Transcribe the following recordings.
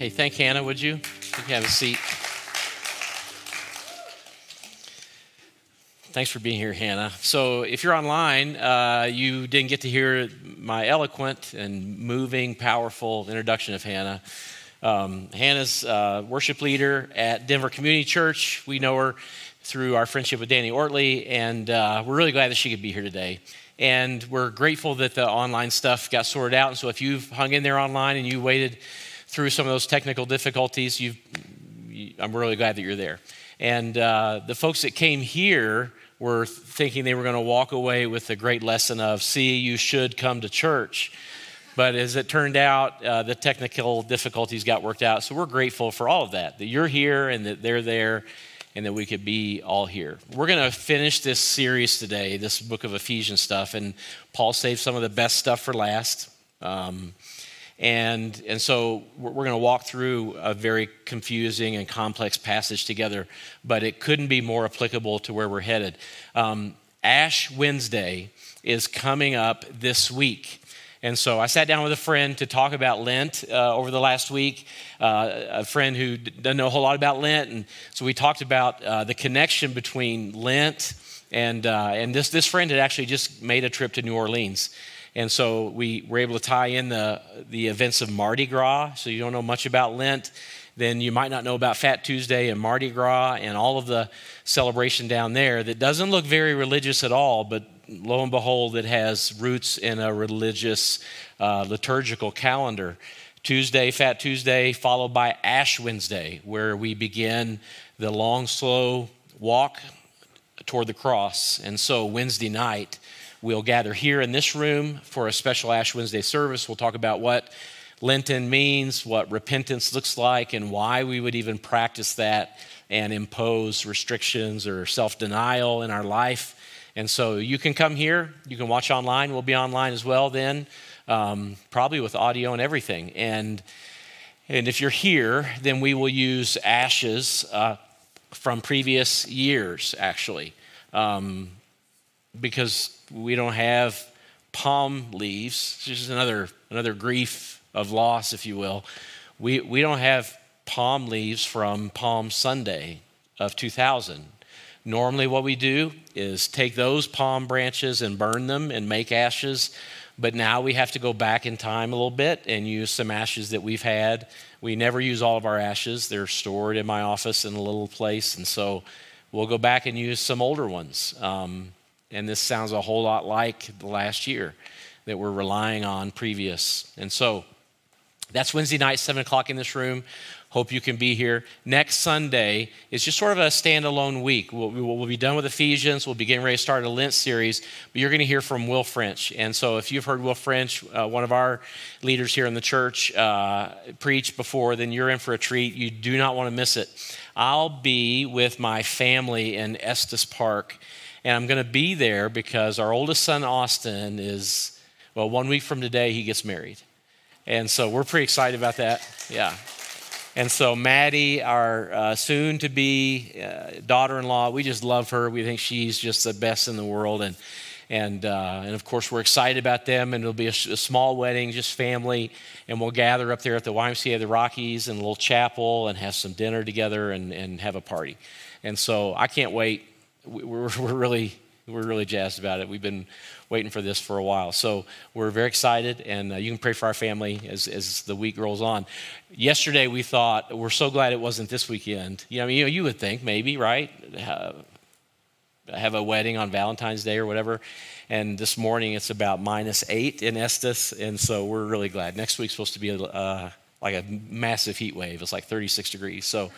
Hey, thank Hannah, would you? You can have a seat. Thanks for being here, Hannah. So, if you're online, uh, you didn't get to hear my eloquent and moving, powerful introduction of Hannah. Um, Hannah's uh, worship leader at Denver Community Church. We know her through our friendship with Danny Ortley, and uh, we're really glad that she could be here today. And we're grateful that the online stuff got sorted out. And so, if you've hung in there online and you waited through some of those technical difficulties, you I'm really glad that you're there. And uh, the folks that came here were thinking they were going to walk away with a great lesson of, see, you should come to church. But as it turned out, uh, the technical difficulties got worked out. So we're grateful for all of that, that you're here and that they're there and that we could be all here. We're going to finish this series today, this book of Ephesians stuff. And Paul saved some of the best stuff for last. Um, and, and so we're, we're going to walk through a very confusing and complex passage together, but it couldn't be more applicable to where we're headed. Um, Ash Wednesday is coming up this week. And so I sat down with a friend to talk about Lent uh, over the last week, uh, a friend who doesn't know a whole lot about Lent. And so we talked about uh, the connection between Lent and, uh, and this, this friend had actually just made a trip to New Orleans. And so we were able to tie in the, the events of Mardi Gras. So you don't know much about Lent, then you might not know about Fat Tuesday and Mardi Gras and all of the celebration down there that doesn't look very religious at all, but lo and behold, it has roots in a religious uh, liturgical calendar. Tuesday, Fat Tuesday, followed by Ash Wednesday, where we begin the long, slow walk toward the cross. And so Wednesday night, We'll gather here in this room for a special Ash Wednesday service. We'll talk about what Lenten means, what repentance looks like, and why we would even practice that and impose restrictions or self denial in our life. And so you can come here, you can watch online. We'll be online as well then, um, probably with audio and everything. And, and if you're here, then we will use ashes uh, from previous years, actually. Um, because we don't have palm leaves. It's just another, another grief of loss, if you will. We, we don't have palm leaves from Palm Sunday of 2000. Normally, what we do is take those palm branches and burn them and make ashes. But now we have to go back in time a little bit and use some ashes that we've had. We never use all of our ashes, they're stored in my office in a little place. And so we'll go back and use some older ones. Um, and this sounds a whole lot like the last year that we're relying on previous. And so that's Wednesday night, 7 o'clock in this room. Hope you can be here. Next Sunday is just sort of a standalone week. We'll, we'll, be done with Ephesians. We'll be getting ready to start a Lent series, but you're going to hear from Will French. And so, if you've heard Will French, uh, one of our leaders here in the church, uh, preach before, then you're in for a treat. You do not want to miss it. I'll be with my family in Estes Park and I'm going to be there because our oldest son, Austin, is, well, one week from today, he gets married. And so we're pretty excited about that. Yeah. And so Maddie, our uh, soon to be uh, daughter in law, we just love her. We think she's just the best in the world. And, and, uh, and of course, we're excited about them. And it'll be a, a, small wedding, just family. And we'll gather up there at the YMCA of the Rockies in a little chapel and have some dinner together and, and have a party. And so I can't wait we're, we're really we're really jazzed about it. We've been waiting for this for a while. So we're very excited, and uh, you can pray for our family as, as the week rolls on. Yesterday, we thought, we're so glad it wasn't this weekend. You know, I mean, you, know, you would think maybe, right? have a wedding on Valentine's Day or whatever. And this morning, it's about minus eight in Estes, and so we're really glad. Next week's supposed to be uh, like a massive heat wave. It's like 36 degrees. So,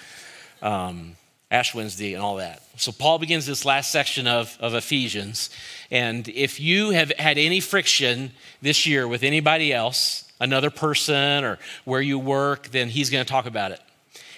um, Ash Wednesday and all that. So, Paul begins this last section of, of Ephesians. And if you have had any friction this year with anybody else, another person, or where you work, then he's going to talk about it.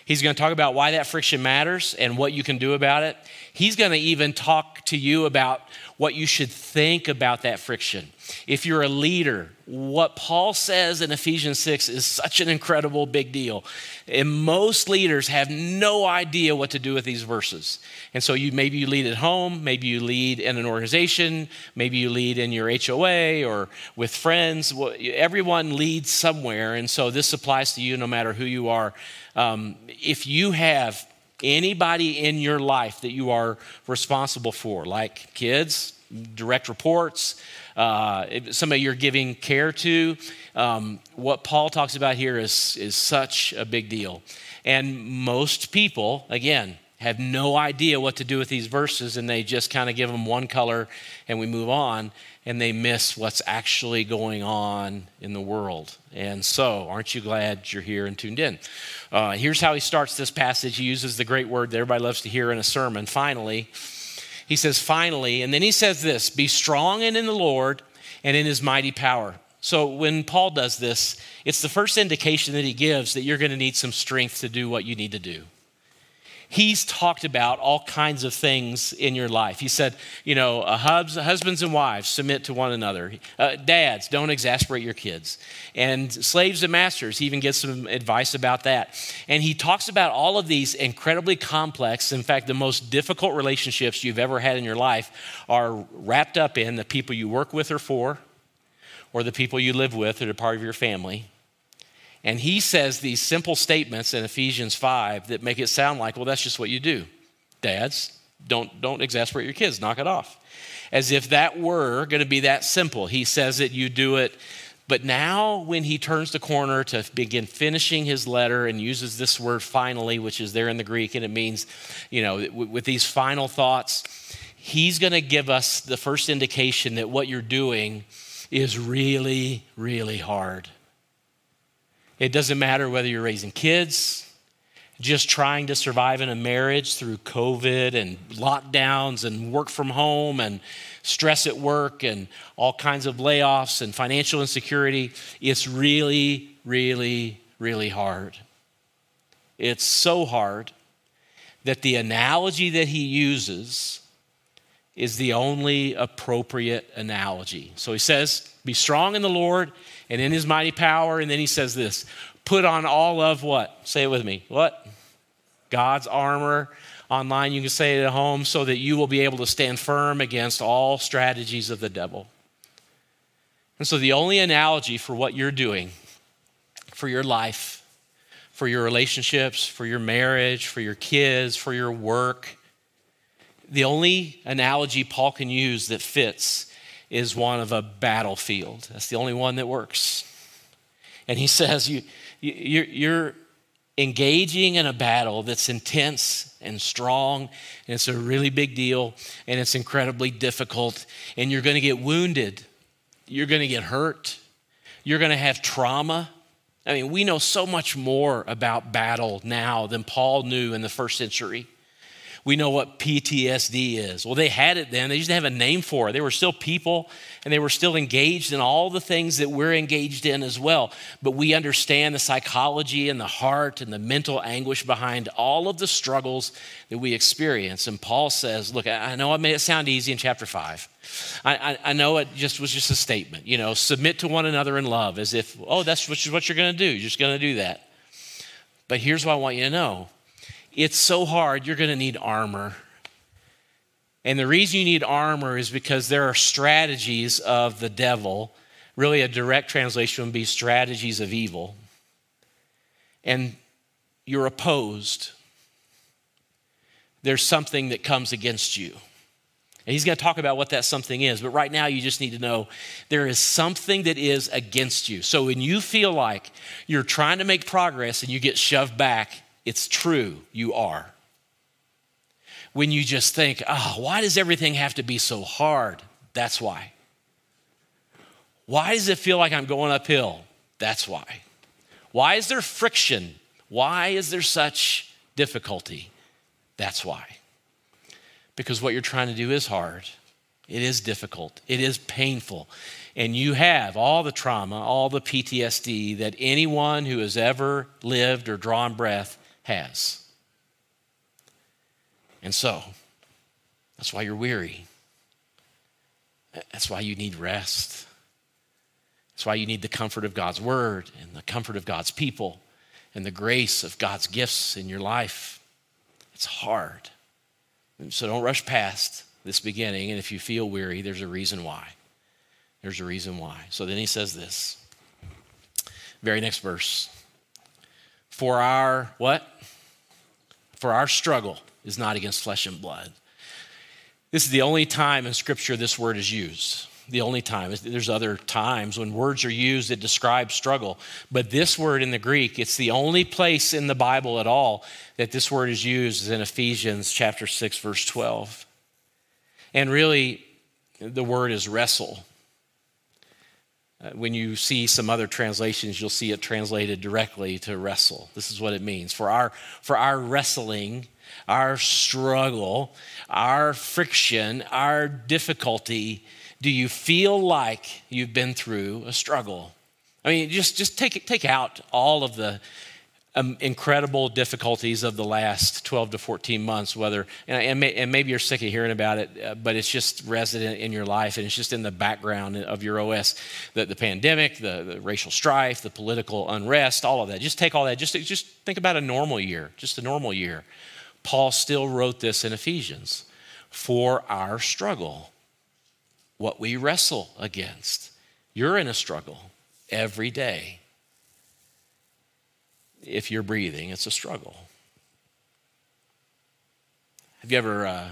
He's going to talk about why that friction matters and what you can do about it. He's going to even talk to you about what you should think about that friction. If you're a leader, what Paul says in Ephesians 6 is such an incredible big deal. And most leaders have no idea what to do with these verses. And so you maybe you lead at home, maybe you lead in an organization, maybe you lead in your HOA or with friends. Everyone leads somewhere. And so this applies to you no matter who you are. Um, if you have anybody in your life that you are responsible for, like kids, direct reports, uh, somebody you're giving care to. Um, what Paul talks about here is, is such a big deal. And most people, again, have no idea what to do with these verses and they just kind of give them one color and we move on and they miss what's actually going on in the world. And so, aren't you glad you're here and tuned in? Uh, here's how he starts this passage. He uses the great word that everybody loves to hear in a sermon. Finally, he says, finally, and then he says this be strong and in the Lord and in his mighty power. So when Paul does this, it's the first indication that he gives that you're going to need some strength to do what you need to do he's talked about all kinds of things in your life. He said, you know, uh, husbands and wives submit to one another. Uh, dads, don't exasperate your kids. And slaves and masters, he even gets some advice about that. And he talks about all of these incredibly complex, in fact, the most difficult relationships you've ever had in your life are wrapped up in the people you work with or for, or the people you live with that are part of your family and he says these simple statements in Ephesians 5 that make it sound like, well, that's just what you do. Dads, don't, don't exasperate your kids, knock it off. As if that were going to be that simple. He says it, you do it. But now, when he turns the corner to begin finishing his letter and uses this word finally, which is there in the Greek, and it means, you know, with these final thoughts, he's going to give us the first indication that what you're doing is really, really hard. It doesn't matter whether you're raising kids, just trying to survive in a marriage through COVID and lockdowns and work from home and stress at work and all kinds of layoffs and financial insecurity. It's really, really, really hard. It's so hard that the analogy that he uses is the only appropriate analogy. So he says, Be strong in the Lord and in his mighty power. And then he says this put on all of what? Say it with me. What? God's armor. Online, you can say it at home so that you will be able to stand firm against all strategies of the devil. And so, the only analogy for what you're doing, for your life, for your relationships, for your marriage, for your kids, for your work, the only analogy Paul can use that fits is one of a battlefield. That's the only one that works. And he says, you, you, you're engaging in a battle that's intense and strong, and it's a really big deal, and it's incredibly difficult, and you're going to get wounded. You're going to get hurt. You're going to have trauma. I mean, we know so much more about battle now than Paul knew in the first century we know what PTSD is. Well, they had it then, they just didn't have a name for it. They were still people and they were still engaged in all the things that we're engaged in as well. But we understand the psychology and the heart and the mental anguish behind all of the struggles that we experience. And Paul says, Look, I know I made it sound easy in chapter five. I, I, know it just was just a statement, you know, submit to one another in love as if, oh, that's what you're going to do. You're just going to do that. But here's what I want you to know it's so hard, you're going to need armor. And the reason you need armor is because there are strategies of the devil. Really, a direct translation would be strategies of evil. And you're opposed. There's something that comes against you. And he's going to talk about what that something is. But right now, you just need to know there is something that is against you. So when you feel like you're trying to make progress and you get shoved back, it's true, you are. When you just think, oh, why does everything have to be so hard? That's why. Why does it feel like I'm going uphill? That's why. Why is there friction? Why is there such difficulty? That's why. Because what you're trying to do is hard. It is difficult. It is painful. And you have all the trauma, all the PTSD that anyone who has ever lived or drawn breath has. And so, That's why you're weary. That's why you need rest. That's why you need the comfort of God's word and the comfort of God's people and the grace of God's gifts in your life. It's hard. So don't rush past this beginning. And if you feel weary, there's a reason why. There's a reason why. So then he says this. Very next verse. For our what? For our struggle is not against flesh and blood. This is the only time in Scripture this word is used. The only time. There's other times when words are used that describe struggle. But this word in the Greek, it's the only place in the Bible at all that this word is used is in Ephesians chapter 6, verse 12. And really, the word is wrestle. Uh, when you see some other translations, you'll see it translated directly to wrestle. This is what it means. For our, for our wrestling, our struggle, our friction, our difficulty, do you feel like you've been through a struggle? I mean, just, just take, take out all of the um, incredible difficulties of the last 12 to 14 months, whether, and, and, may, and maybe you're sick of hearing about it, uh, but it's just resident in your life and it's just in the background of your OS. The, the pandemic, the, the racial strife, the political unrest, all of that. Just take all that. Just, just think about a normal year, just a normal year. Paul still wrote this in Ephesians for our struggle, what we wrestle against. You're in a struggle every day if you're breathing, it's a struggle. Have you ever uh,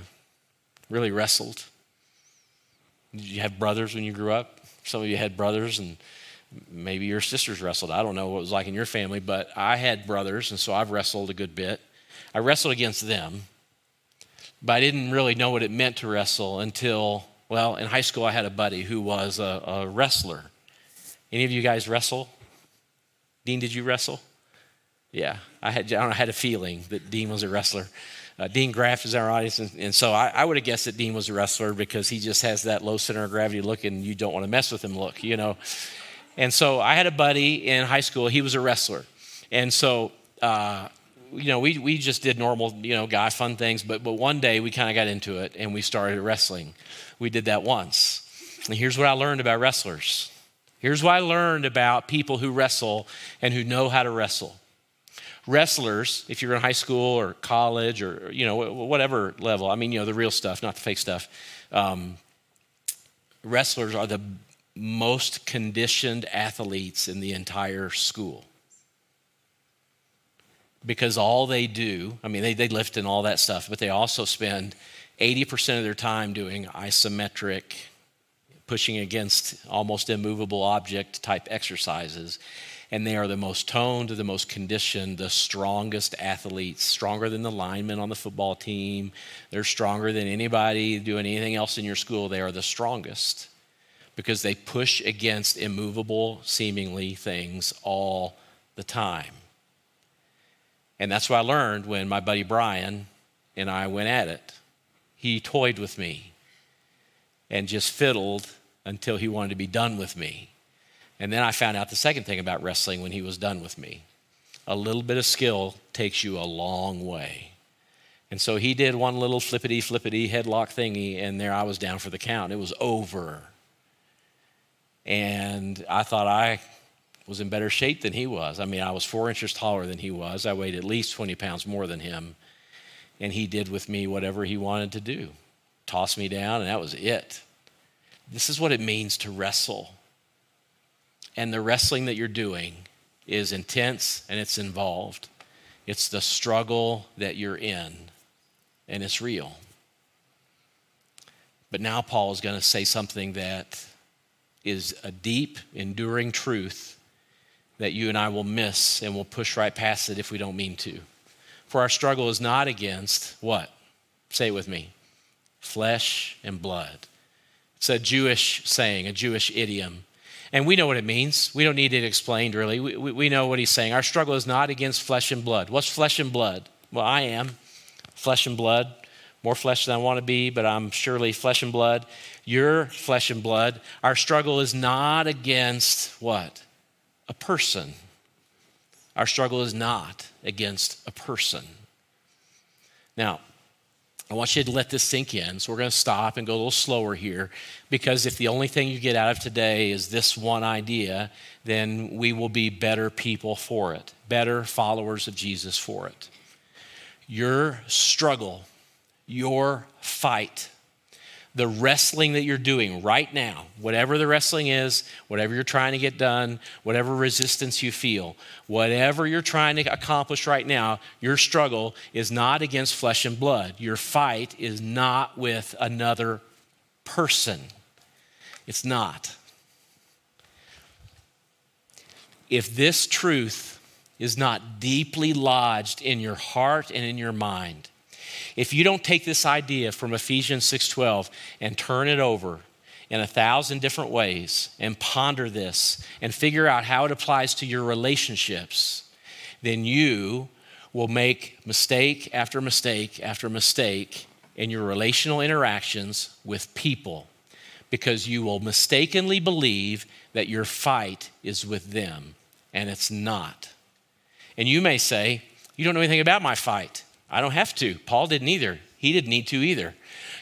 really wrestled? Did you have brothers when you grew up? Some of you had brothers, and maybe your sisters wrestled. I don't know what it was like in your family, but I had brothers, and so I've wrestled a good bit. I wrestled against them, but I didn't really know what it meant to wrestle until, well, in high school, I had a buddy who was a, a wrestler. Any of you guys wrestle? Dean, did you wrestle? Yeah, I had, I, I had a feeling that Dean was a wrestler. Uh, Dean Graff is our audience, and, and so I, I, would have guessed that Dean was a wrestler because he just has that low center of gravity look, and you don't want to mess with him look, you know. And so I had a buddy in high school. He was a wrestler, and so uh, you know we we just did normal you know guy fun things. But but one day we kind of got into it and we started wrestling. We did that once. And here's what I learned about wrestlers. Here's what I learned about people who wrestle and who know how to wrestle wrestlers, if you're in high school or college or, you know, whatever level, I mean, you know, the real stuff, not the fake stuff, um, wrestlers are the most conditioned athletes in the entire school. Because all they do, I mean, they, they lift and all that stuff, but they also spend 80% of their time doing isometric, pushing against almost immovable object type exercises and they are the most toned, the most conditioned, the strongest athletes, stronger than the linemen on the football team. They're stronger than anybody doing anything else in your school. They are the strongest because they push against immovable, seemingly things all the time. And that's what I learned when my buddy Brian and I went at it. He toyed with me and just fiddled until he wanted to be done with me. And then I found out the second thing about wrestling when he was done with me. A little bit of skill takes you a long way. And so he did one little flippity flippity headlock thingy, and there I was down for the count. It was over. And I thought I was in better shape than he was. I mean, I was four inches taller than he was. I weighed at least 20 pounds more than him. And he did with me whatever he wanted to do toss me down, and that was it. This is what it means to wrestle and the wrestling that you're doing is intense and it's involved. It's the struggle that you're in, and it's real. But now Paul is going to say something that is a deep, enduring truth that you and I will miss and will push right past it if we don't mean to. For our struggle is not against what? Say it with me flesh and blood. It's a Jewish saying, a Jewish idiom. And we know what it means. We don't need it explained, really. We, we, we know what he's saying. Our struggle is not against flesh and blood. What's flesh and blood? Well, I am flesh and blood, more flesh than I want to be, but I'm surely flesh and blood. You're flesh and blood. Our struggle is not against what? A person. Our struggle is not against a person. Now, I want you to let this sink in. So we're going to stop and go a little slower here because if the only thing you get out of today is this one idea, then we will be better people for it, better followers of Jesus for it. Your struggle, your fight, the wrestling that you're doing right now, whatever the wrestling is, whatever you're trying to get done, whatever resistance you feel, whatever you're trying to accomplish right now, your struggle is not against flesh and blood. Your fight is not with another person. It's not. If this truth is not deeply lodged in your heart and in your mind, if you don't take this idea from Ephesians 6:12 and turn it over in a thousand different ways and ponder this and figure out how it applies to your relationships, then you will make mistake after mistake after mistake in your relational interactions with people because you will mistakenly believe that your fight is with them and it's not. And you may say, You don't know anything about my fight. I don't have to. Paul didn't either. He didn't need to either.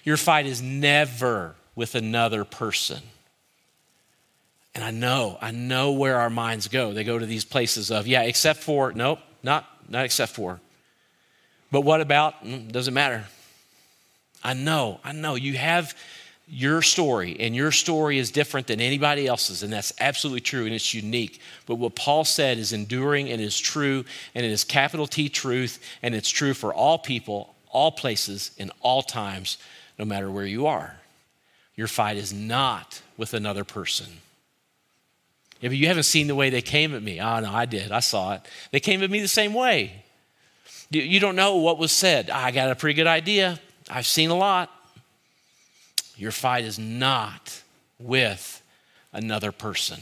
Your fight is never with another person. And I know, I know where our minds go. They go to these places of, yeah, except for, nope, not, not except for. But what about, mm, doesn't matter. I know, I know. You have your story, and your story is different than anybody else's, and that's absolutely true, and it's unique. But what Paul said is enduring and is true, and it is capital T truth, and it's true for all people, all places, in all times, no matter where you are. Your fight is not with another person. But you haven't seen the way they came at me. Oh, no, I did. I saw it. They came at me the same way. You don't know what was said. I got a pretty good idea. I've seen a lot. Your fight is not with another person.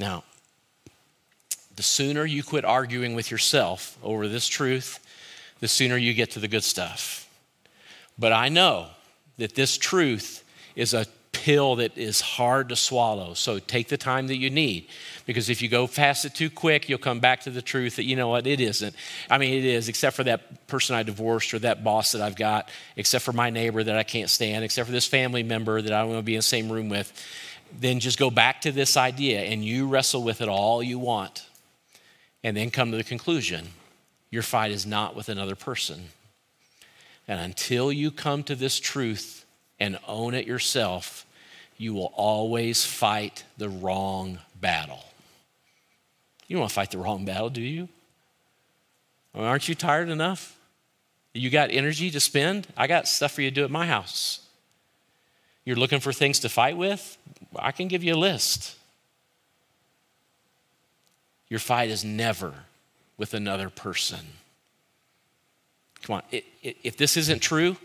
Now, the sooner you quit arguing with yourself over this truth, the sooner you get to the good stuff. But I know that this truth is a pill that is hard to swallow. So take the time that you need. Because if you go past it too quick, you'll come back to the truth that, you know what, it isn't. I mean, it is, except for that person I divorced or that boss that I've got, except for my neighbor that I can't stand, except for this family member that I don't want to be in the same room with. Then just go back to this idea and you wrestle with it all you want. And then come to the conclusion your fight is not with another person. And until you come to this truth, and own it yourself, you will always fight the wrong battle. You don't want to fight the wrong battle, do you? aren't you tired enough? You got energy to spend? I got stuff for you to do at my house. You're looking for things to fight with? I can give you a list. Your fight is never with another person. Come on, if this isn't true,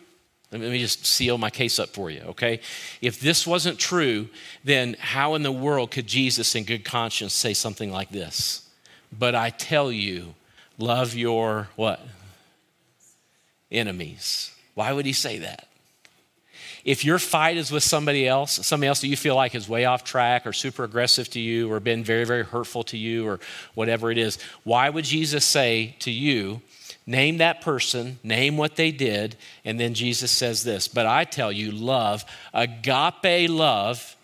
let me just seal my case up for you, okay? If this wasn't true, then how in the world could Jesus, in good conscience, say something like this? But I tell you, love your what? Enemies. Why would he say that? If your fight is with somebody else, somebody else that you feel like is way off track or super aggressive to you or been very, very hurtful to you or whatever it is, why would Jesus say to you, Name that person, name what they did, and then Jesus says this But I tell you, love, agape love,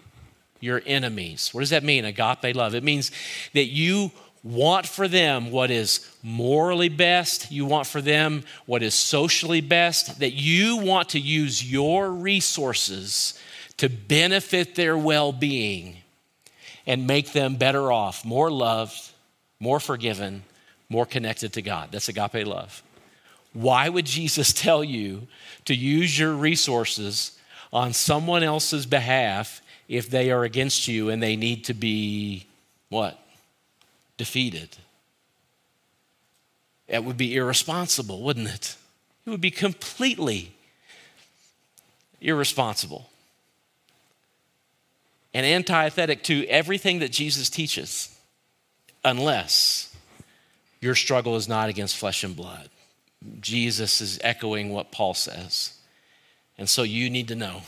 your enemies. What does that mean, agape love? It means that you want for them what is morally best, you want for them what is socially best, that you want to use your resources to benefit their well being and make them better off, more loved, more forgiven, more connected to God. That's agape love. Why would Jesus tell you to use your resources on someone else's behalf if they are against you and they need to be what? Defeated. It would be irresponsible, wouldn't it? It would be completely irresponsible and antithetic to everything that Jesus teaches, unless your struggle is not against flesh and blood. Jesus is echoing what Paul says. And so you need to know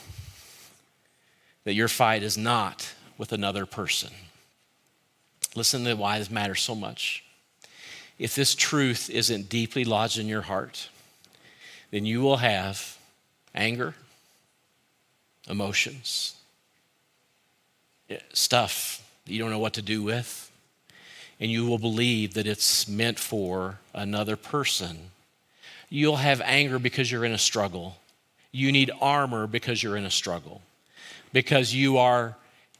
that your fight is not with another person. Listen to why this matters so much. If this truth isn't deeply lodged in your heart, then you will have anger, emotions, eh, stuff you don't know what to do with, and you will believe that it's meant for another person. You'll have anger because you're in a struggle. You need armor because you're in a struggle, because you are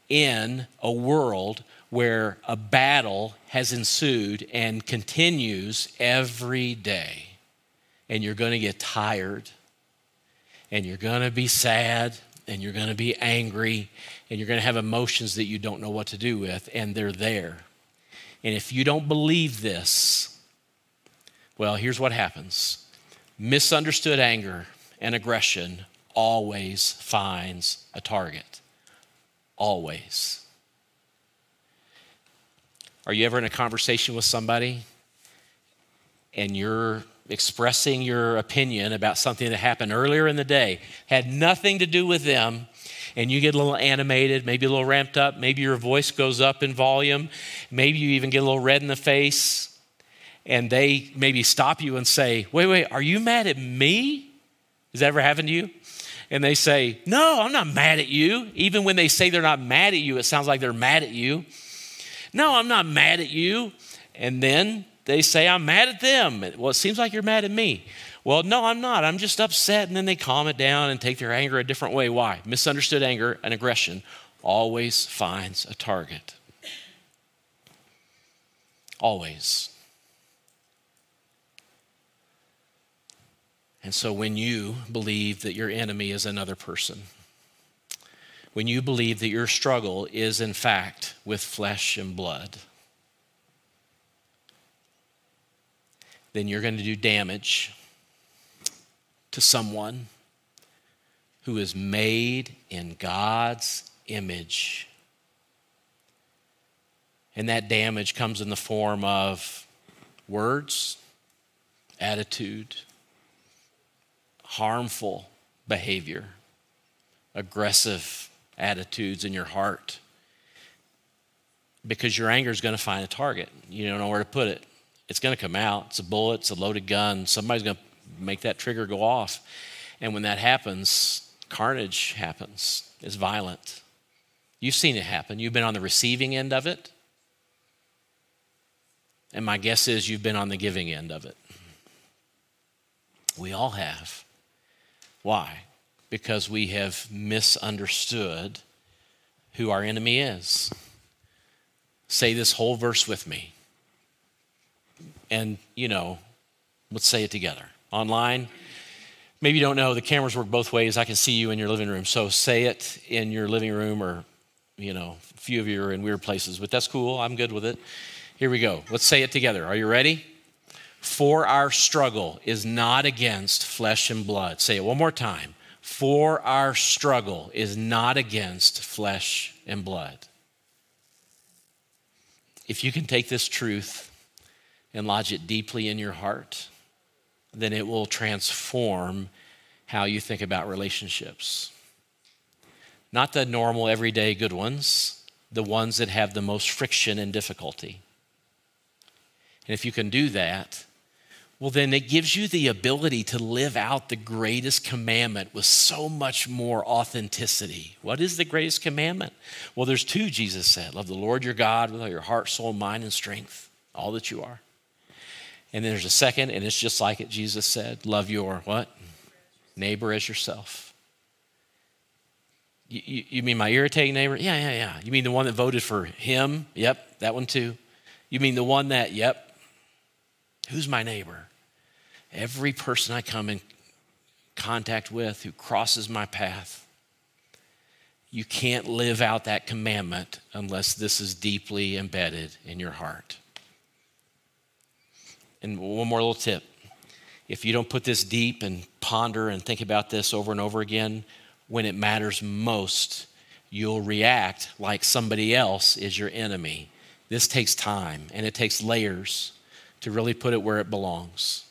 in a world where a battle has ensued and continues every day. And you're going to get tired, and you're going to be sad, and you're going to be angry, and you're going to have emotions that you don't know what to do with, and they're there. And if you don't believe this, well, here's what happens misunderstood anger and aggression always finds a target. Always. Are you ever in a conversation with somebody and you're expressing your opinion about something that happened earlier in the day, had nothing to do with them, and you get a little animated, maybe a little ramped up, maybe your voice goes up in volume, maybe you even get a little red in the face, and they maybe stop you and say, Wait, wait, are you mad at me? Has that ever happened to you? And they say, No, I'm not mad at you. Even when they say they're not mad at you, it sounds like they're mad at you. No, I'm not mad at you. And then they say, I'm mad at them. Well, it seems like you're mad at me. Well, no, I'm not. I'm just upset. And then they calm it down and take their anger a different way. Why? Misunderstood anger and aggression always finds a target. Always. And so when you believe that your enemy is another person, when you believe that your struggle is in fact with flesh and blood, then you're going to do damage to someone who is made in God's image. And that damage comes in the form of words, attitude, harmful behavior, aggressive attitudes in your heart. Because your anger is going to find a target. You don't know where to put it it's going to come out. It's a bullet, it's a loaded gun. Somebody's going to make that trigger go off. And when that happens, carnage happens. It's violent. You've seen it happen. You've been on the receiving end of it. And my guess is you've been on the giving end of it. We all have. Why? Because we have misunderstood who our enemy is. Say this whole verse with me and, you know, let's say it together. Online, maybe you don't know, the cameras work both ways. I can see you in your living room. So say it in your living room, or, you know, a few of you are in weird places, but that's cool. I'm good with it. Here we go. Let's say it together. Are you ready? For our struggle is not against flesh and blood. Say it one more time. For our struggle is not against flesh and blood. If you can take this truth and lodge it deeply in your heart, then it will transform how you think about relationships. Not the normal, everyday good ones, the ones that have the most friction and difficulty. And if you can do that, well, then it gives you the ability to live out the greatest commandment with so much more authenticity. What is the greatest commandment? Well, there's two, Jesus said love the Lord your God with all your heart, soul, mind, and strength, all that you are. And then there's a second, and it's just like it, Jesus said love your what? Neighbor as yourself. You, you, you, mean my irritating neighbor? Yeah, yeah, yeah. You mean the one that voted for him? Yep, that one too. You mean the one that, yep. Who's my neighbor? Every person I come in contact with who crosses my path. You can't live out that commandment unless this is deeply embedded in your heart. And one more little tip if you don't put this deep and ponder and think about this over and over again, when it matters most, you'll react like somebody else is your enemy. This takes time and it takes layers to really put it where it belongs.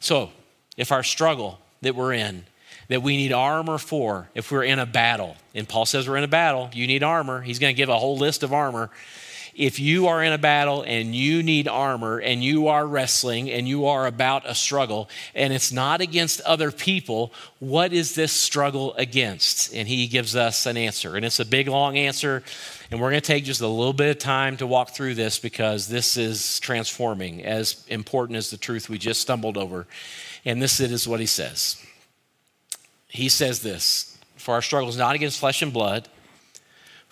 So, if our struggle that we're in, that we need armor for, if we're in a battle, and Paul says we're in a battle, you need armor. He's going to give a whole list of armor if you are in a battle and you need armor and you are wrestling and you are about a struggle and it's not against other people, what is this struggle against? And he gives us an answer. And it's a big, long answer. And we're going to take just a little bit of time to walk through this because this is transforming, as important as the truth we just stumbled over. And this is what he says. He says this For our struggle is not against flesh and blood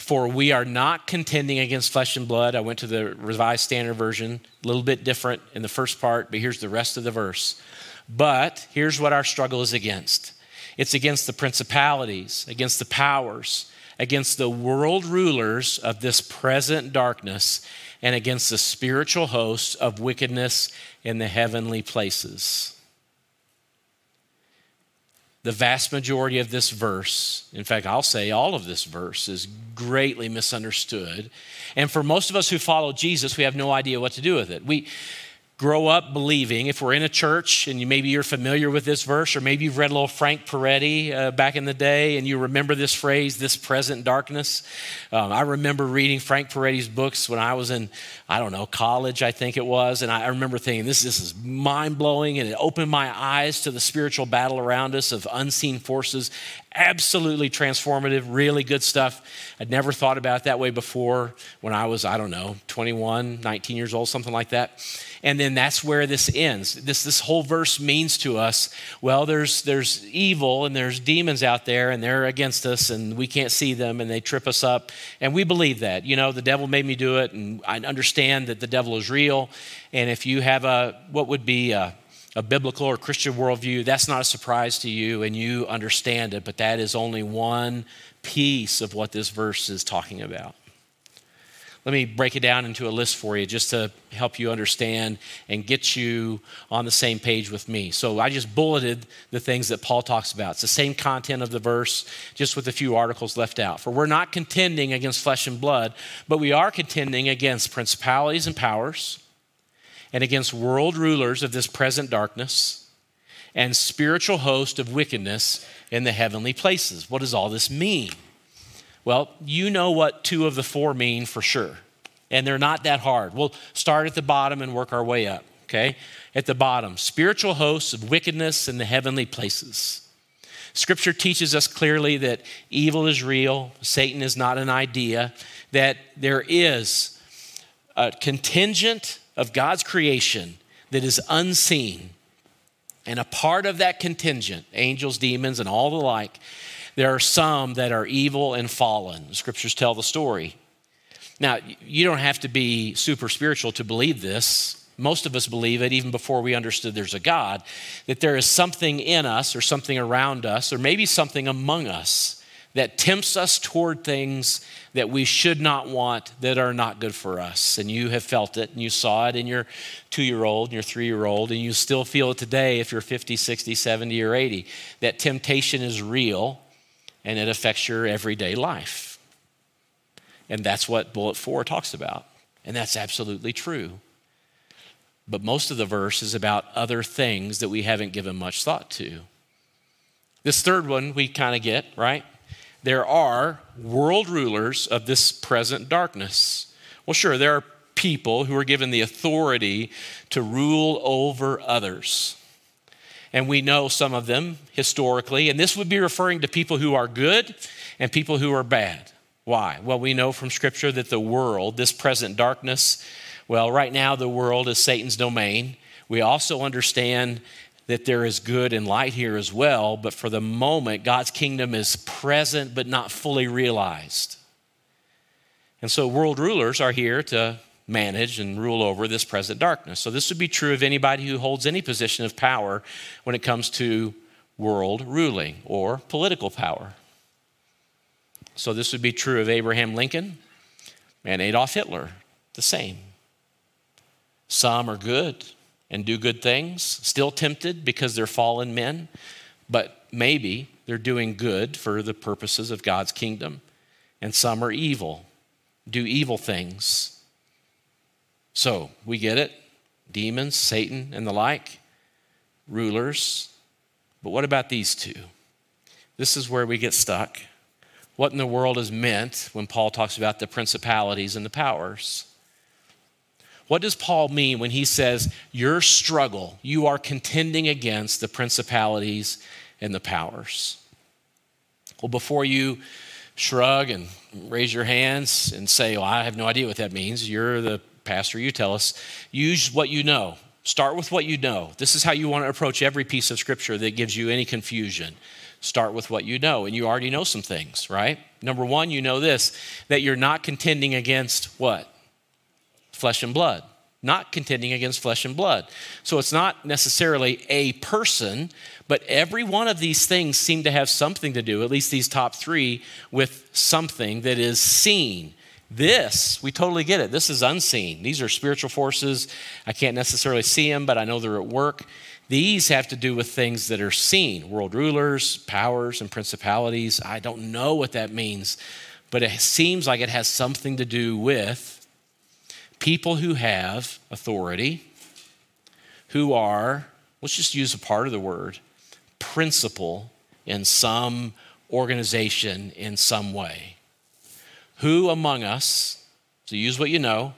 for we are not contending against flesh and blood. I went to the Revised Standard Version, a little bit different in the first part, but here's the rest of the verse. But here's what our struggle is against it's against the principalities, against the powers, against the world rulers of this present darkness, and against the spiritual hosts of wickedness in the heavenly places the vast majority of this verse, in fact, I'll say all of this verse, is greatly misunderstood. And for most of us who follow Jesus, we have no idea what to do with it. We, grow up believing, if we're in a church and you, maybe you're familiar with this verse, or maybe you've read a little Frank Peretti uh, back in the day and you remember this phrase, this present darkness. Um, I remember reading Frank Peretti's books when I was in, I don't know, college, I think it was. And I, I remember thinking, this, this is mind blowing. And it opened my eyes to the spiritual battle around us of unseen forces. Absolutely transformative, really good stuff. I'd never thought about that way before when I was, I don't know, 21, 19 years old, something like that. And then that's where this ends. This this whole verse means to us well there's there's evil and there's demons out there and they're against us and we can't see them and they trip us up. And we believe that. You know the devil made me do it and i understand that the devil is real. And if you have a what would be a, a biblical or christian worldview that's not a surprise to you and you understand it but that is only one piece of what this verse is talking about let me break it down into a list for you just to help you understand and get you on the same page with me. So I just bulleted the things that Paul talks about. It's the same content of the verse, just with a few articles left out. For we're not contending against flesh and blood, but we are contending against principalities and powers and against world rulers of this present darkness and spiritual host of wickedness in the heavenly places. What does all this mean? Well, you know what two of the four mean for sure, and they're not that hard. We'll start at the bottom and work our way up, okay? At the bottom, spiritual hosts of wickedness in the heavenly places. Scripture teaches us clearly that evil is real, Satan is not an idea, that there is a contingent of God's creation that is unseen. And a part of that contingent, angels, demons, and all the like, there are some that are evil and fallen. The scriptures tell the story. Now, you don't have to be super spiritual to believe this. Most of us believe it even before we understood there's a God, that there is something in us or something around us or maybe something among us that tempts us toward things that we should not want that are not good for us. And you have felt it and you saw it in your two year old and your three year old, and you still feel it today if you're 50, 60, 70, or 80. That temptation is real and it affects your everyday life. And that's what bullet four talks about. And that's absolutely true. But most of the verse is about other things that we haven't given much thought to. This third one we kind of get, right? There are world rulers of this present darkness. Well, sure, there are people who are given the authority to rule over others and we know some of them historically. And this would be referring to people who are good and people who are bad. Why? Well, we know from Scripture that the world, this present darkness, well, right now the world is Satan's domain. We also understand that there is good and light here as well, but for the moment, God's kingdom is present but not fully realized. And so, world rulers are here to manage and rule over this present darkness. So, this would be true of anybody who holds any position of power when it comes to world ruling or political power. So, this would be true of Abraham Lincoln and Adolf Hitler, the same. Some are good and do good things, still tempted because they're fallen men, but maybe they're doing good for the purposes of God's kingdom. And some are evil, do evil things so we get it demons, Satan, and the like, rulers. But what about these two? This is where we get stuck. What in the world is meant when Paul talks about the principalities and the powers? What does Paul mean when he says, Your struggle, you are contending against the principalities and the powers? Well, before you shrug and raise your hands and say, Well, I have no idea what that means, you're the pastor, you tell us. Use what you know. Start with what you know. This is how you want to approach every piece of scripture that gives you any confusion. Start with what you know, and you already know some things, right? Number one, you know this that you're not contending against what? Flesh and blood, not contending against flesh and blood. So it's not necessarily a person, but every one of these things seem to have something to do, at least these top three, with something that is seen. This, we totally get it. This is unseen. These are spiritual forces. I can't necessarily see them, but I know they're at work. These have to do with things that are seen world rulers, powers, and principalities. I don't know what that means, but it seems like it has something to do with people who have authority, who are, let's just use a part of the word, principal in some organization in some way. Who among us, so use what you know,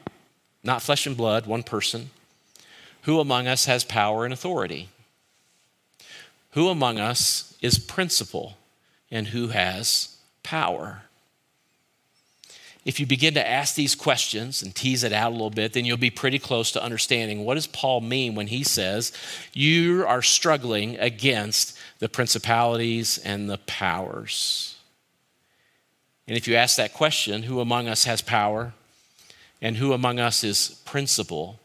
not flesh and blood, one person, who among us has power and authority? Who among us is principal and who has power? If you begin to ask these questions and tease it out a little bit, then you'll be pretty close to understanding what does Paul mean when he says you are struggling against the principalities and the powers. And if you ask that question, who among us has power and who among us is principal,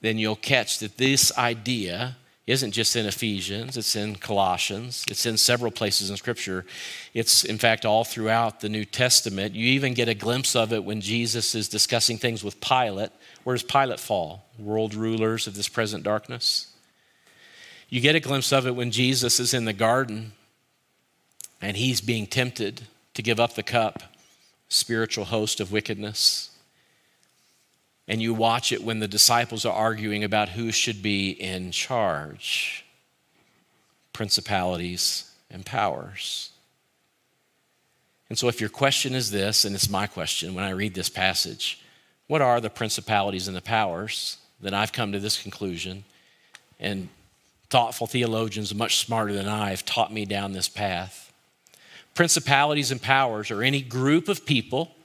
then you'll catch that this idea isn't just in Ephesians, it's in Colossians, it's in several places in Scripture. It's, in fact, all throughout the New Testament. You even get a glimpse of it when Jesus is discussing things with Pilate. Where does Pilate fall? World rulers of this present darkness. You get a glimpse of it when Jesus is in the garden and he's being tempted to give up the cup, spiritual host of wickedness and you watch it when the disciples are arguing about who should be in charge principalities and powers. And so, if your question is this, and it's my question when I read this passage, what are the principalities and the powers? Then I've come to this conclusion, and thoughtful theologians much smarter than I have taught me down this path. Principalities and powers are any group of people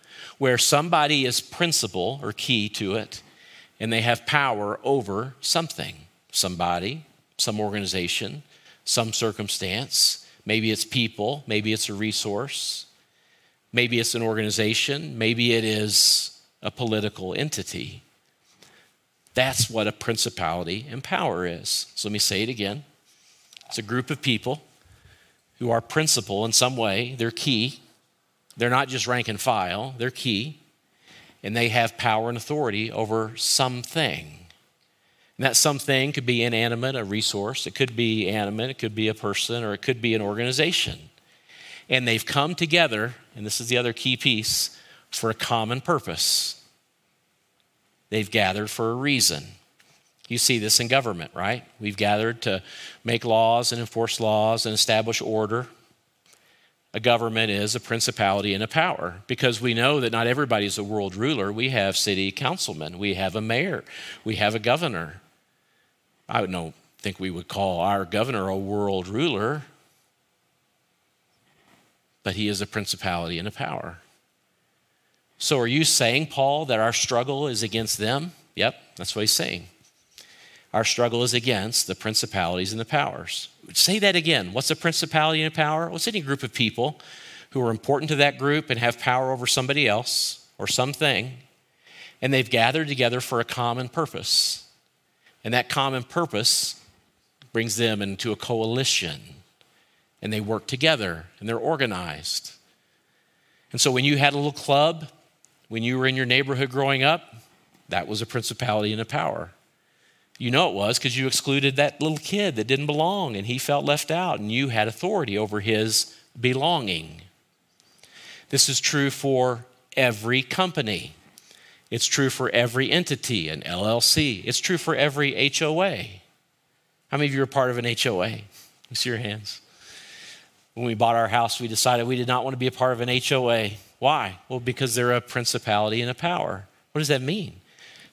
where somebody is principal or key to it and they have power over something, somebody, some organization, some circumstance. Maybe it's people, maybe it's a resource, maybe it's an organization, maybe it is a political entity. That's what a principality and power is. So let me say it again. It's a group of people who are principal in some way, they're key, they're not just rank and file, they're key, and they have power and authority over something. And that something could be inanimate, a resource, it could be animate, it could be a person, or it could be an organization. And they've come together, and this is the other key piece, for a common purpose. They've gathered for a reason. You see this in government, right? We've gathered to make laws and enforce laws and establish order a government is a principality and a power because we know that not everybody is a world ruler. We have city councilmen, we have a mayor, we have a governor. I don't think we would call our governor a world ruler, but he is a principality and a power. So, are you saying, Paul, that our struggle is against them? Yep, that's what he's saying. Our struggle is against the principalities and the powers. Say that again. What's a principality and power? Well, it's any group of people who are important to that group and have power over somebody else or something, and they've gathered together for a common purpose. And that common purpose brings them into a coalition, and they work together and they're organized. And so when you had a little club, when you were in your neighborhood growing up, that was a principality and a power. You know it was because you excluded that little kid that didn't belong and he felt left out, and you had authority over his belonging. This is true for every company. It's true for every entity, an LLC. It's true for every HOA. How many of you are part of an HOA? Me see your hands. When we bought our house, we decided we did not want to be a part of an HOA. Why? Well, because they're a principality and a power. What does that mean?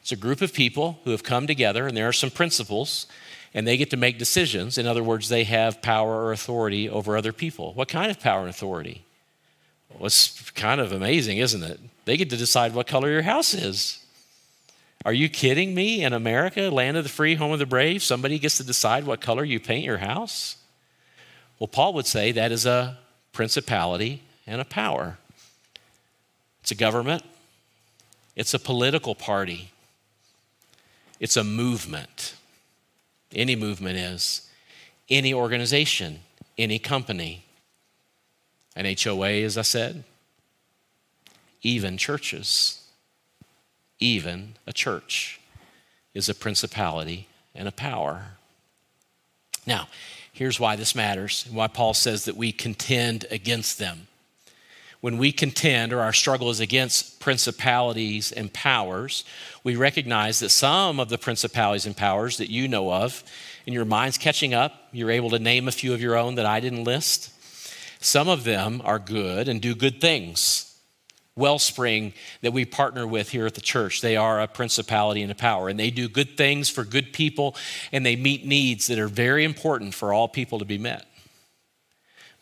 It's a group of people who have come together, and there are some principles, and they get to make decisions. In other words, they have power or authority over other people. What kind of power and authority? Well, it's kind of amazing, isn't it? They get to decide what color your house is. Are you kidding me? In America, land of the free, home of the brave, somebody gets to decide what color you paint your house? Well, Paul would say that is a principality and a power. It's a government, it's a political party, it's a movement. Any movement is, any organization, any company. An HOA, as I said, even churches, even a church is a principality and a power. Now, here's why this matters why Paul says that we contend against them. When we contend or our struggle is against principalities and powers, we recognize that some of the principalities and powers that you know of, and your mind's catching up, you're able to name a few of your own that I didn't list. Some of them are good and do good things. Wellspring that we partner with here at the church, they are a principality and a power, and they do good things for good people, and they meet needs that are very important for all people to be met.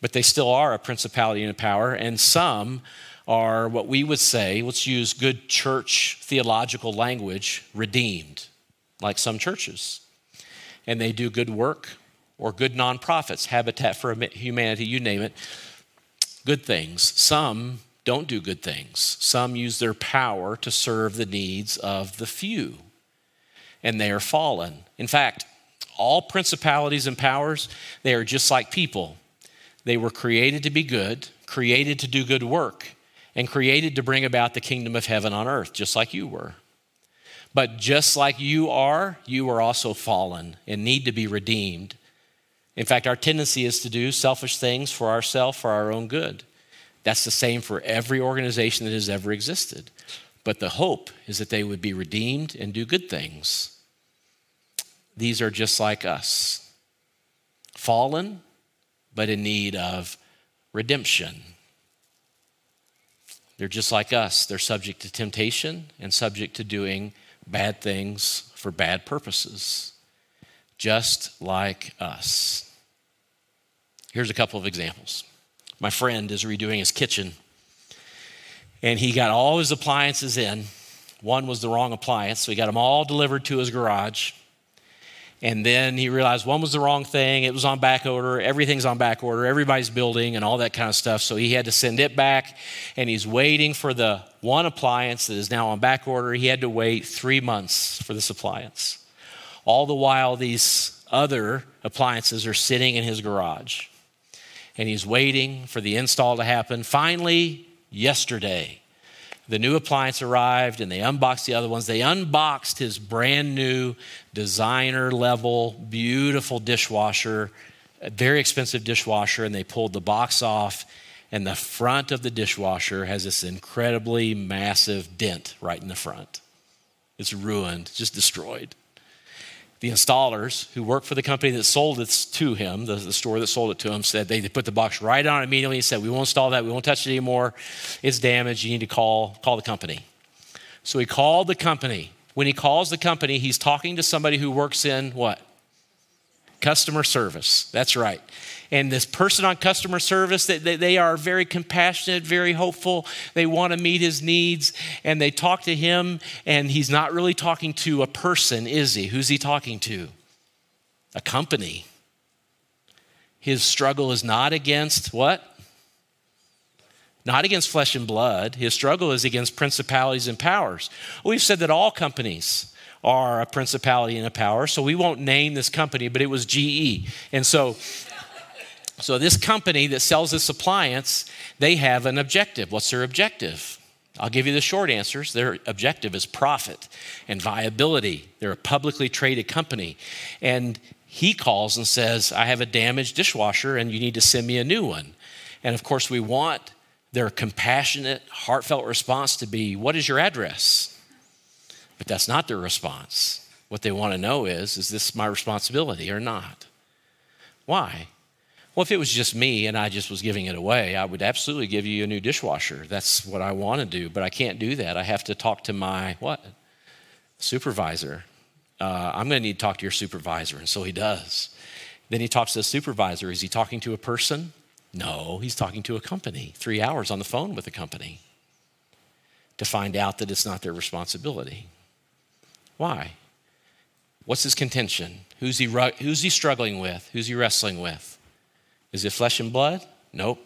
But they still are a principality and a power, and some are what we would say, let's use good church theological language, redeemed, like some churches. And they do good work or good nonprofits, Habitat for Humanity, you name it, good things. Some don't do good things. Some use their power to serve the needs of the few, and they are fallen. In fact, all principalities and powers, they are just like people. They were created to be good, created to do good work, and created to bring about the kingdom of heaven on earth, just like you were. But just like you are, you are also fallen and need to be redeemed. In fact, our tendency is to do selfish things for ourselves, for our own good. That's the same for every organization that has ever existed. But the hope is that they would be redeemed and do good things. These are just like us fallen, but in need of redemption. They're just like us. They're subject to temptation and subject to doing bad things for bad purposes, just like us. Here's a couple of examples. My friend is redoing his kitchen, and he got all his appliances in. One was the wrong appliance, so he got them all delivered to his garage. And then he realized one was the wrong thing. It was on back order. Everything's on back order. Everybody's building and all that kind of stuff. So he had to send it back. And he's waiting for the one appliance that is now on back order. He had to wait three months for this appliance. All the while, these other appliances are sitting in his garage and he's waiting for the install to happen. Finally, yesterday, the new appliance arrived and they unboxed the other ones. They unboxed his brand new designer level, beautiful dishwasher, very expensive dishwasher, and they pulled the box off. And the front of the dishwasher has this incredibly massive dent right in the front. It's ruined, just destroyed the installers who worked for the company that sold it to him, the, the store that sold it to him, said they, they put the box right on immediately and said, We won't install that. We won't touch it anymore. It's damaged. You need to call, call the company. So he called the company. When he calls the company, he's talking to somebody who works in what? Customer service. That's right. And this person on customer service, they, they are very compassionate, very hopeful. They want to meet his needs. And they talk to him, and he's not really talking to a person, is he? Who's he talking to? A company. His struggle is not against what? Not against flesh and blood. His struggle is against principalities and powers. We've said that all companies are a principality and a power. So we won't name this company, but it was GE. And so so this company that sells this appliance, they have an objective. What's their objective? I'll give you the short answers. Their objective is profit and viability. They're a publicly traded company. And he calls and says, I have a damaged dishwasher and you need to send me a new one. And of course, we want their compassionate, heartfelt response to be, What is your address? That's not their response. What they want to know is, is this my responsibility or not? Why? Well, if it was just me and I just was giving it away, I would absolutely give you a new dishwasher. That's what I want to do, but I can't do that. I have to talk to my what? supervisor, uh, I'm going to need to talk to your supervisor. And so he does. Then he talks to the supervisor. Is he talking to a person? No, he's talking to a company. Three hours on the phone with a company to find out that it's not their responsibility. Why? What's his contention? Who's he, who's he struggling with? Who's he wrestling with? Is it flesh and blood? Nope.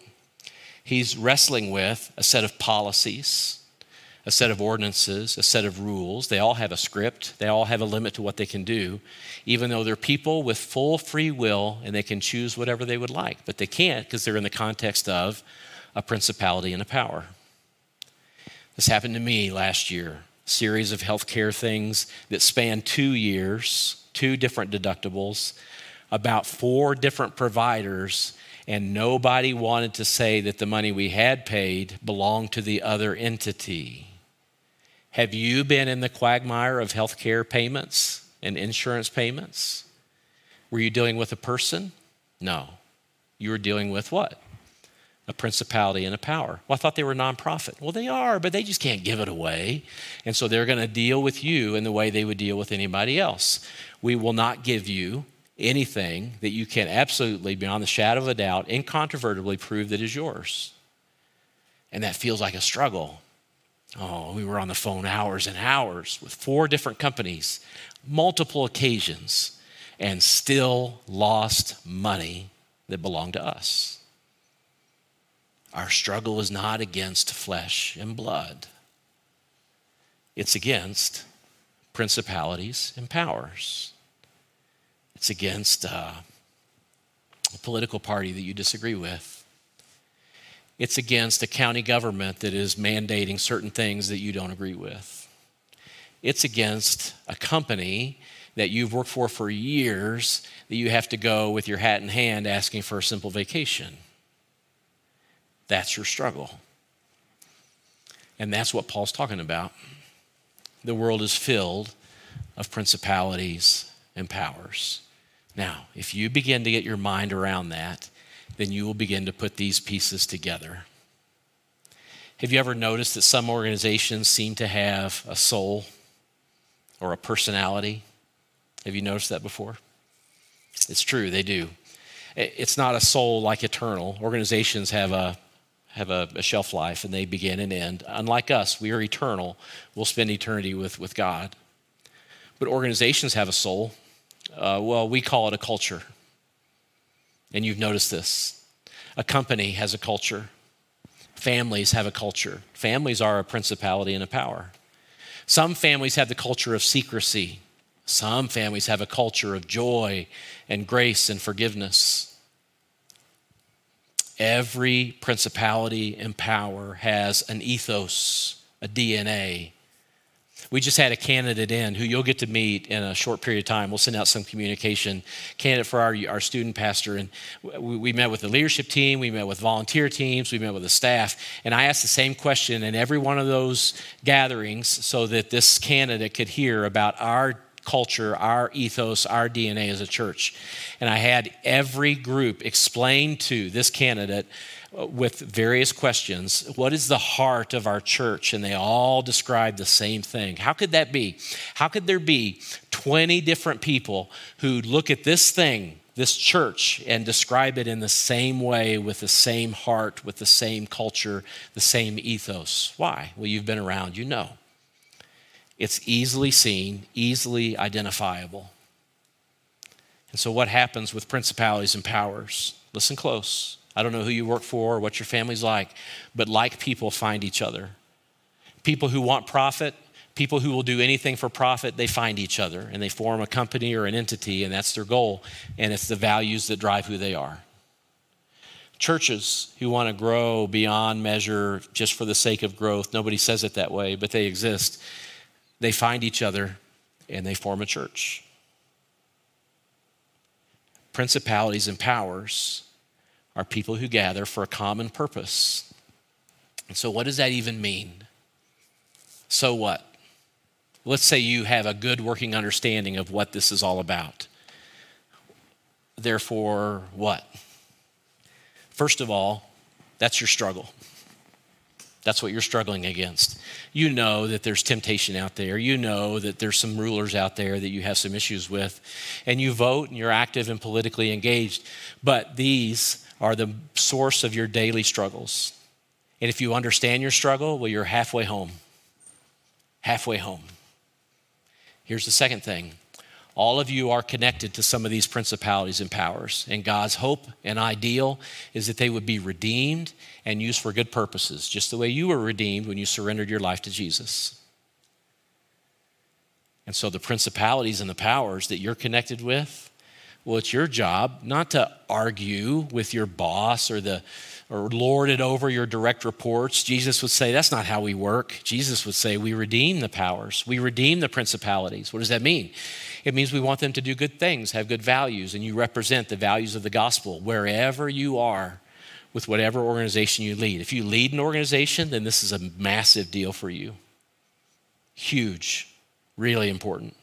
He's wrestling with a set of policies, a set of ordinances, a set of rules. They all have a script, they all have a limit to what they can do, even though they're people with full free will and they can choose whatever they would like. But they can't because they're in the context of a principality and a power. This happened to me last year. Series of healthcare things that span two years, two different deductibles, about four different providers and nobody wanted to say that the money we had paid belonged to the other entity. Have you been in the quagmire of healthcare payments and insurance payments? Were you dealing with a person? No. You were dealing with what? A principality and a power. Well, I thought they were nonprofit. Well, they are, but they just can't give it away. And so they're going to deal with you in the way they would deal with anybody else. We will not give you anything that you can absolutely, beyond the shadow of a doubt, incontrovertibly prove that is yours. And that feels like a struggle. Oh, we were on the phone hours and hours with four different companies, multiple occasions, and still lost money that belonged to us. Our struggle is not against flesh and blood, it's against principalities and powers. It's against uh, a political party that you disagree with. It's against a county government that is mandating certain things that you don't agree with. It's against a company that you've worked for for years that you have to go with your hat in hand asking for a simple vacation. That's your struggle. And that's what Paul's talking about. The world is filled of principalities and powers. Now, if you begin to get your mind around that, then you will begin to put these pieces together. Have you ever noticed that some organizations seem to have a soul or a personality? Have you noticed that before? It's true, they do. It's not a soul like eternal. Organizations have a have a, a, shelf life and they begin and end. Unlike us, we are eternal. We'll spend eternity with, with God. But organizations have a soul uh, well, we call it a culture. And you've noticed this. A company has a culture, families have a culture. Families are a principality and a power. Some families have the culture of secrecy, some families have a culture of joy and grace and forgiveness. Every principality and power has an ethos, a DNA, we just had a candidate in who you'll get to meet in a short period of time. We'll send out some communication. Candidate for our, our student pastor. And we, we met with the leadership team, we met with volunteer teams, we met with the staff. And I asked the same question in every one of those gatherings so that this candidate could hear about our culture, our ethos, our DNA as a church. And I had every group explain to this candidate uh, with various questions what is the heart of our church? And they all described the same thing. How could that be? How could there be 20 different people who look at this thing, this church, and describe it in the same way, with the same heart, with the same culture, the same ethos? Why? Well, you've been around, you know. It's easily seen, easily identifiable. And so, what happens with principalities and powers? Listen close I don't know who you work for or what your family's like, but like people find each other. People who want profit, people who will do anything for profit, they find each other and they form a company or an entity, and that's their goal. And it's the values that drive who they are. Churches who want to grow beyond measure just for the sake of growth, nobody says it that way, but they exist. They find each other and they form a church. Principalities and powers are people who gather for a common purpose. And so, what does that even mean? So, what? Let's say you have a good working understanding of what this is all about. Therefore, what? First of all, that's your struggle. That's what you're struggling against. You know that there's temptation out there. You know that there's some rulers out there that you have some issues with. And you vote and you're active and politically engaged. But these are the source of your daily struggles. And if you understand your struggle, well, you're halfway home. Halfway home. Here's the second thing all of you are connected to some of these principalities and powers. And God's hope and ideal is that they would be redeemed and used for good purposes, just the way you were redeemed when you surrendered your life to Jesus. And so the principalities and the powers that you're connected with, well, it's your job not to argue with your boss or the or lord it over your direct reports. Jesus would say, That's not how we work. Jesus would say, We redeem the powers, we redeem the principalities. What does that mean? It means we want them to do good things, have good values, and you represent the values of the gospel wherever you are with whatever organization you lead. If you lead an organization, then this is a massive deal for you. Huge, really important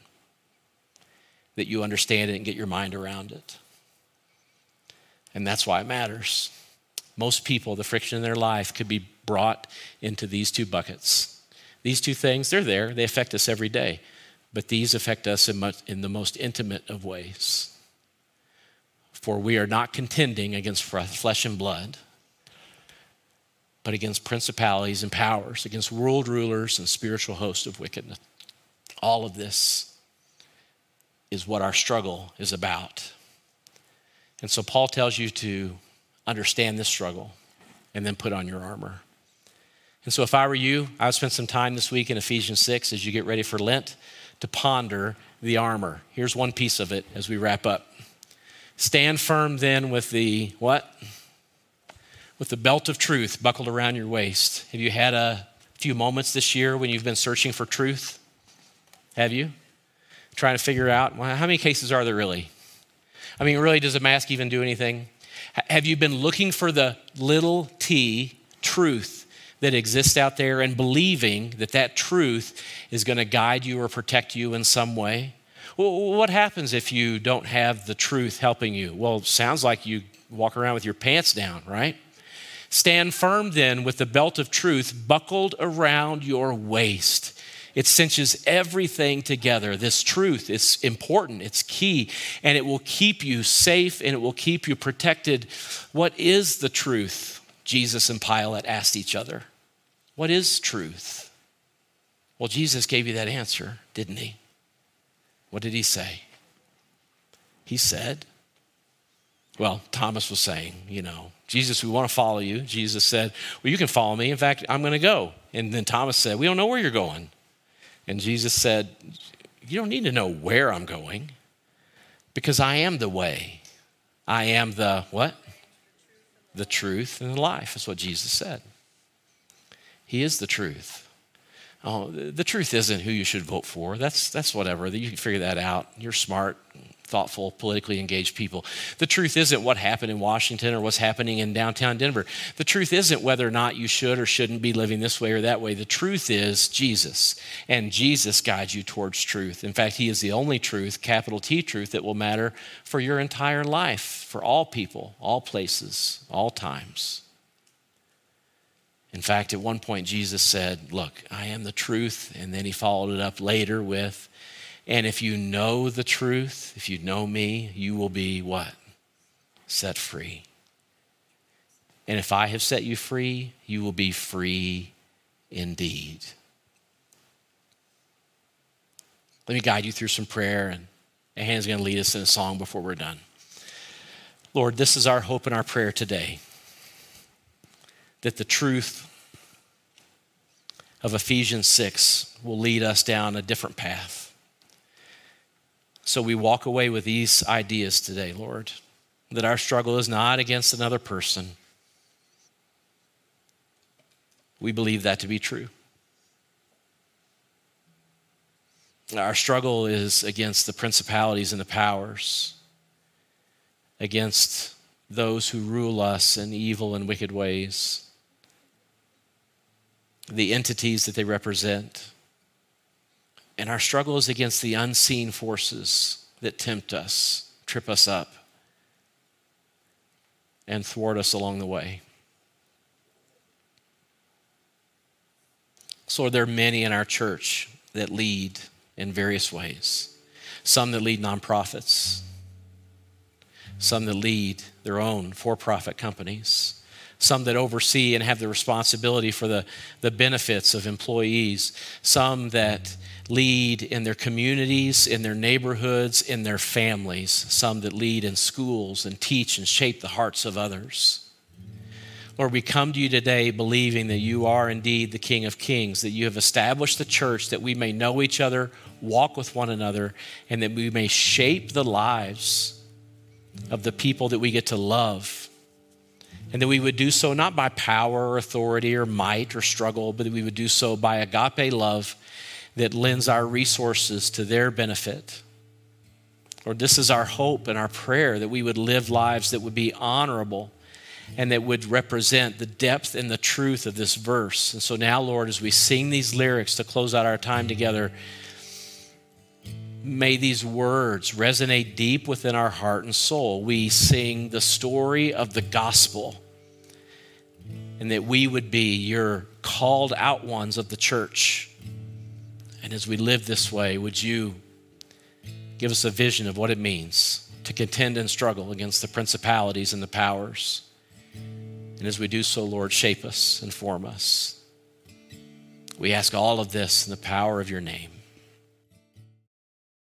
that you understand it and get your mind around it. And that's why it matters. Most people, the friction in their life could be brought into these two buckets. These two things, they're there, they affect us every day but these affect us in, much, in the most intimate of ways. For we are not contending against flesh and blood, but against principalities and powers, against world rulers and spiritual hosts of wickedness. All of this is what our struggle is about. And so Paul tells you to understand this struggle and then put on your armor. And so if I were you, I would spend some time this week in Ephesians 6 as you get ready for Lent to ponder the armor. Here's one piece of it as we wrap up. Stand firm then with the what? With the belt of truth buckled around your waist. Have you had a few moments this year when you've been searching for truth? Have you? Trying to figure out well, how many cases are there really? I mean, really, does a mask even do anything? Have you been looking for the little t truth that exists out there and believing that that truth is going to guide you or protect you in some way. Well, what happens if you don't have the truth helping you? Well, sounds like you walk around with your pants down, right? Stand firm then with the belt of truth buckled around your waist. It cinches everything together. This truth is important, it's key, and it will keep you safe and it will keep you protected. What is the truth? Jesus and Pilate asked each other. What is truth? Well, Jesus gave you that answer, didn't he? What did he say? He said, well, Thomas was saying, you know, Jesus, we want to follow you. Jesus said, well, you can follow me. In fact, I'm going to go. And then Thomas said, we don't know where you're going. And Jesus said, you don't need to know where I'm going because I am the way. I am the what? The truth and the life, That's what Jesus said. He is the truth. Oh, the truth isn't who you should vote for. That's, that's whatever. You can figure that out. You're smart, thoughtful, politically engaged people. The truth isn't what happened in Washington or what's happening in downtown Denver. The truth isn't whether or not you should or shouldn't be living this way or that way. The truth is Jesus. And Jesus guides you towards truth. In fact, He is the only truth, capital T truth, that will matter for your entire life, for all people, all places, all times. In fact, at one point, Jesus said, Look, I am the truth. And then he followed it up later with, And if you know the truth, if you know me, you will be what? Set free. And if I have set you free, you will be free indeed. Let me guide you through some prayer, and Hannah's going to lead us in a song before we're done. Lord, this is our hope and our prayer today that the truth of Ephesians 6 will lead us down a different path. So we walk away with these ideas today, Lord, that our struggle is not against another person. We believe that to be true. Our struggle is against the principalities and the powers, against those who rule us in evil and wicked ways the entities that they represent. And our struggle is against the unseen forces that tempt us, trip us up, and thwart us along the way. So, there are many in our church that lead in various ways. Some that lead nonprofits, some that lead their own for profit companies, some that oversee and have the responsibility for the, the benefits of employees, some that lead in their communities, in their neighborhoods, in their families, some that lead in schools and teach and shape the hearts of others. Lord, we come to you today believing that you are indeed the King of Kings, that you have established the church that we may know each other, walk with one another, and that we may shape the lives of the people that we get to love. And that we would do so not by power or authority or might or struggle, but that we would do so by agape love that lends our resources to their benefit. Lord, this is our hope and our prayer that we would live lives that would be honorable and that would represent the depth and the truth of this verse. And so now, Lord, as we sing these lyrics to close out our time together, may these words resonate deep within our heart and soul. We sing the story of the gospel, and that we would be your called out ones of the church. And as we live this way, would you give us a vision of what it means to contend and struggle against the principalities and the powers? And as we do so, Lord, shape us and form us. We ask all of this in the power of your name.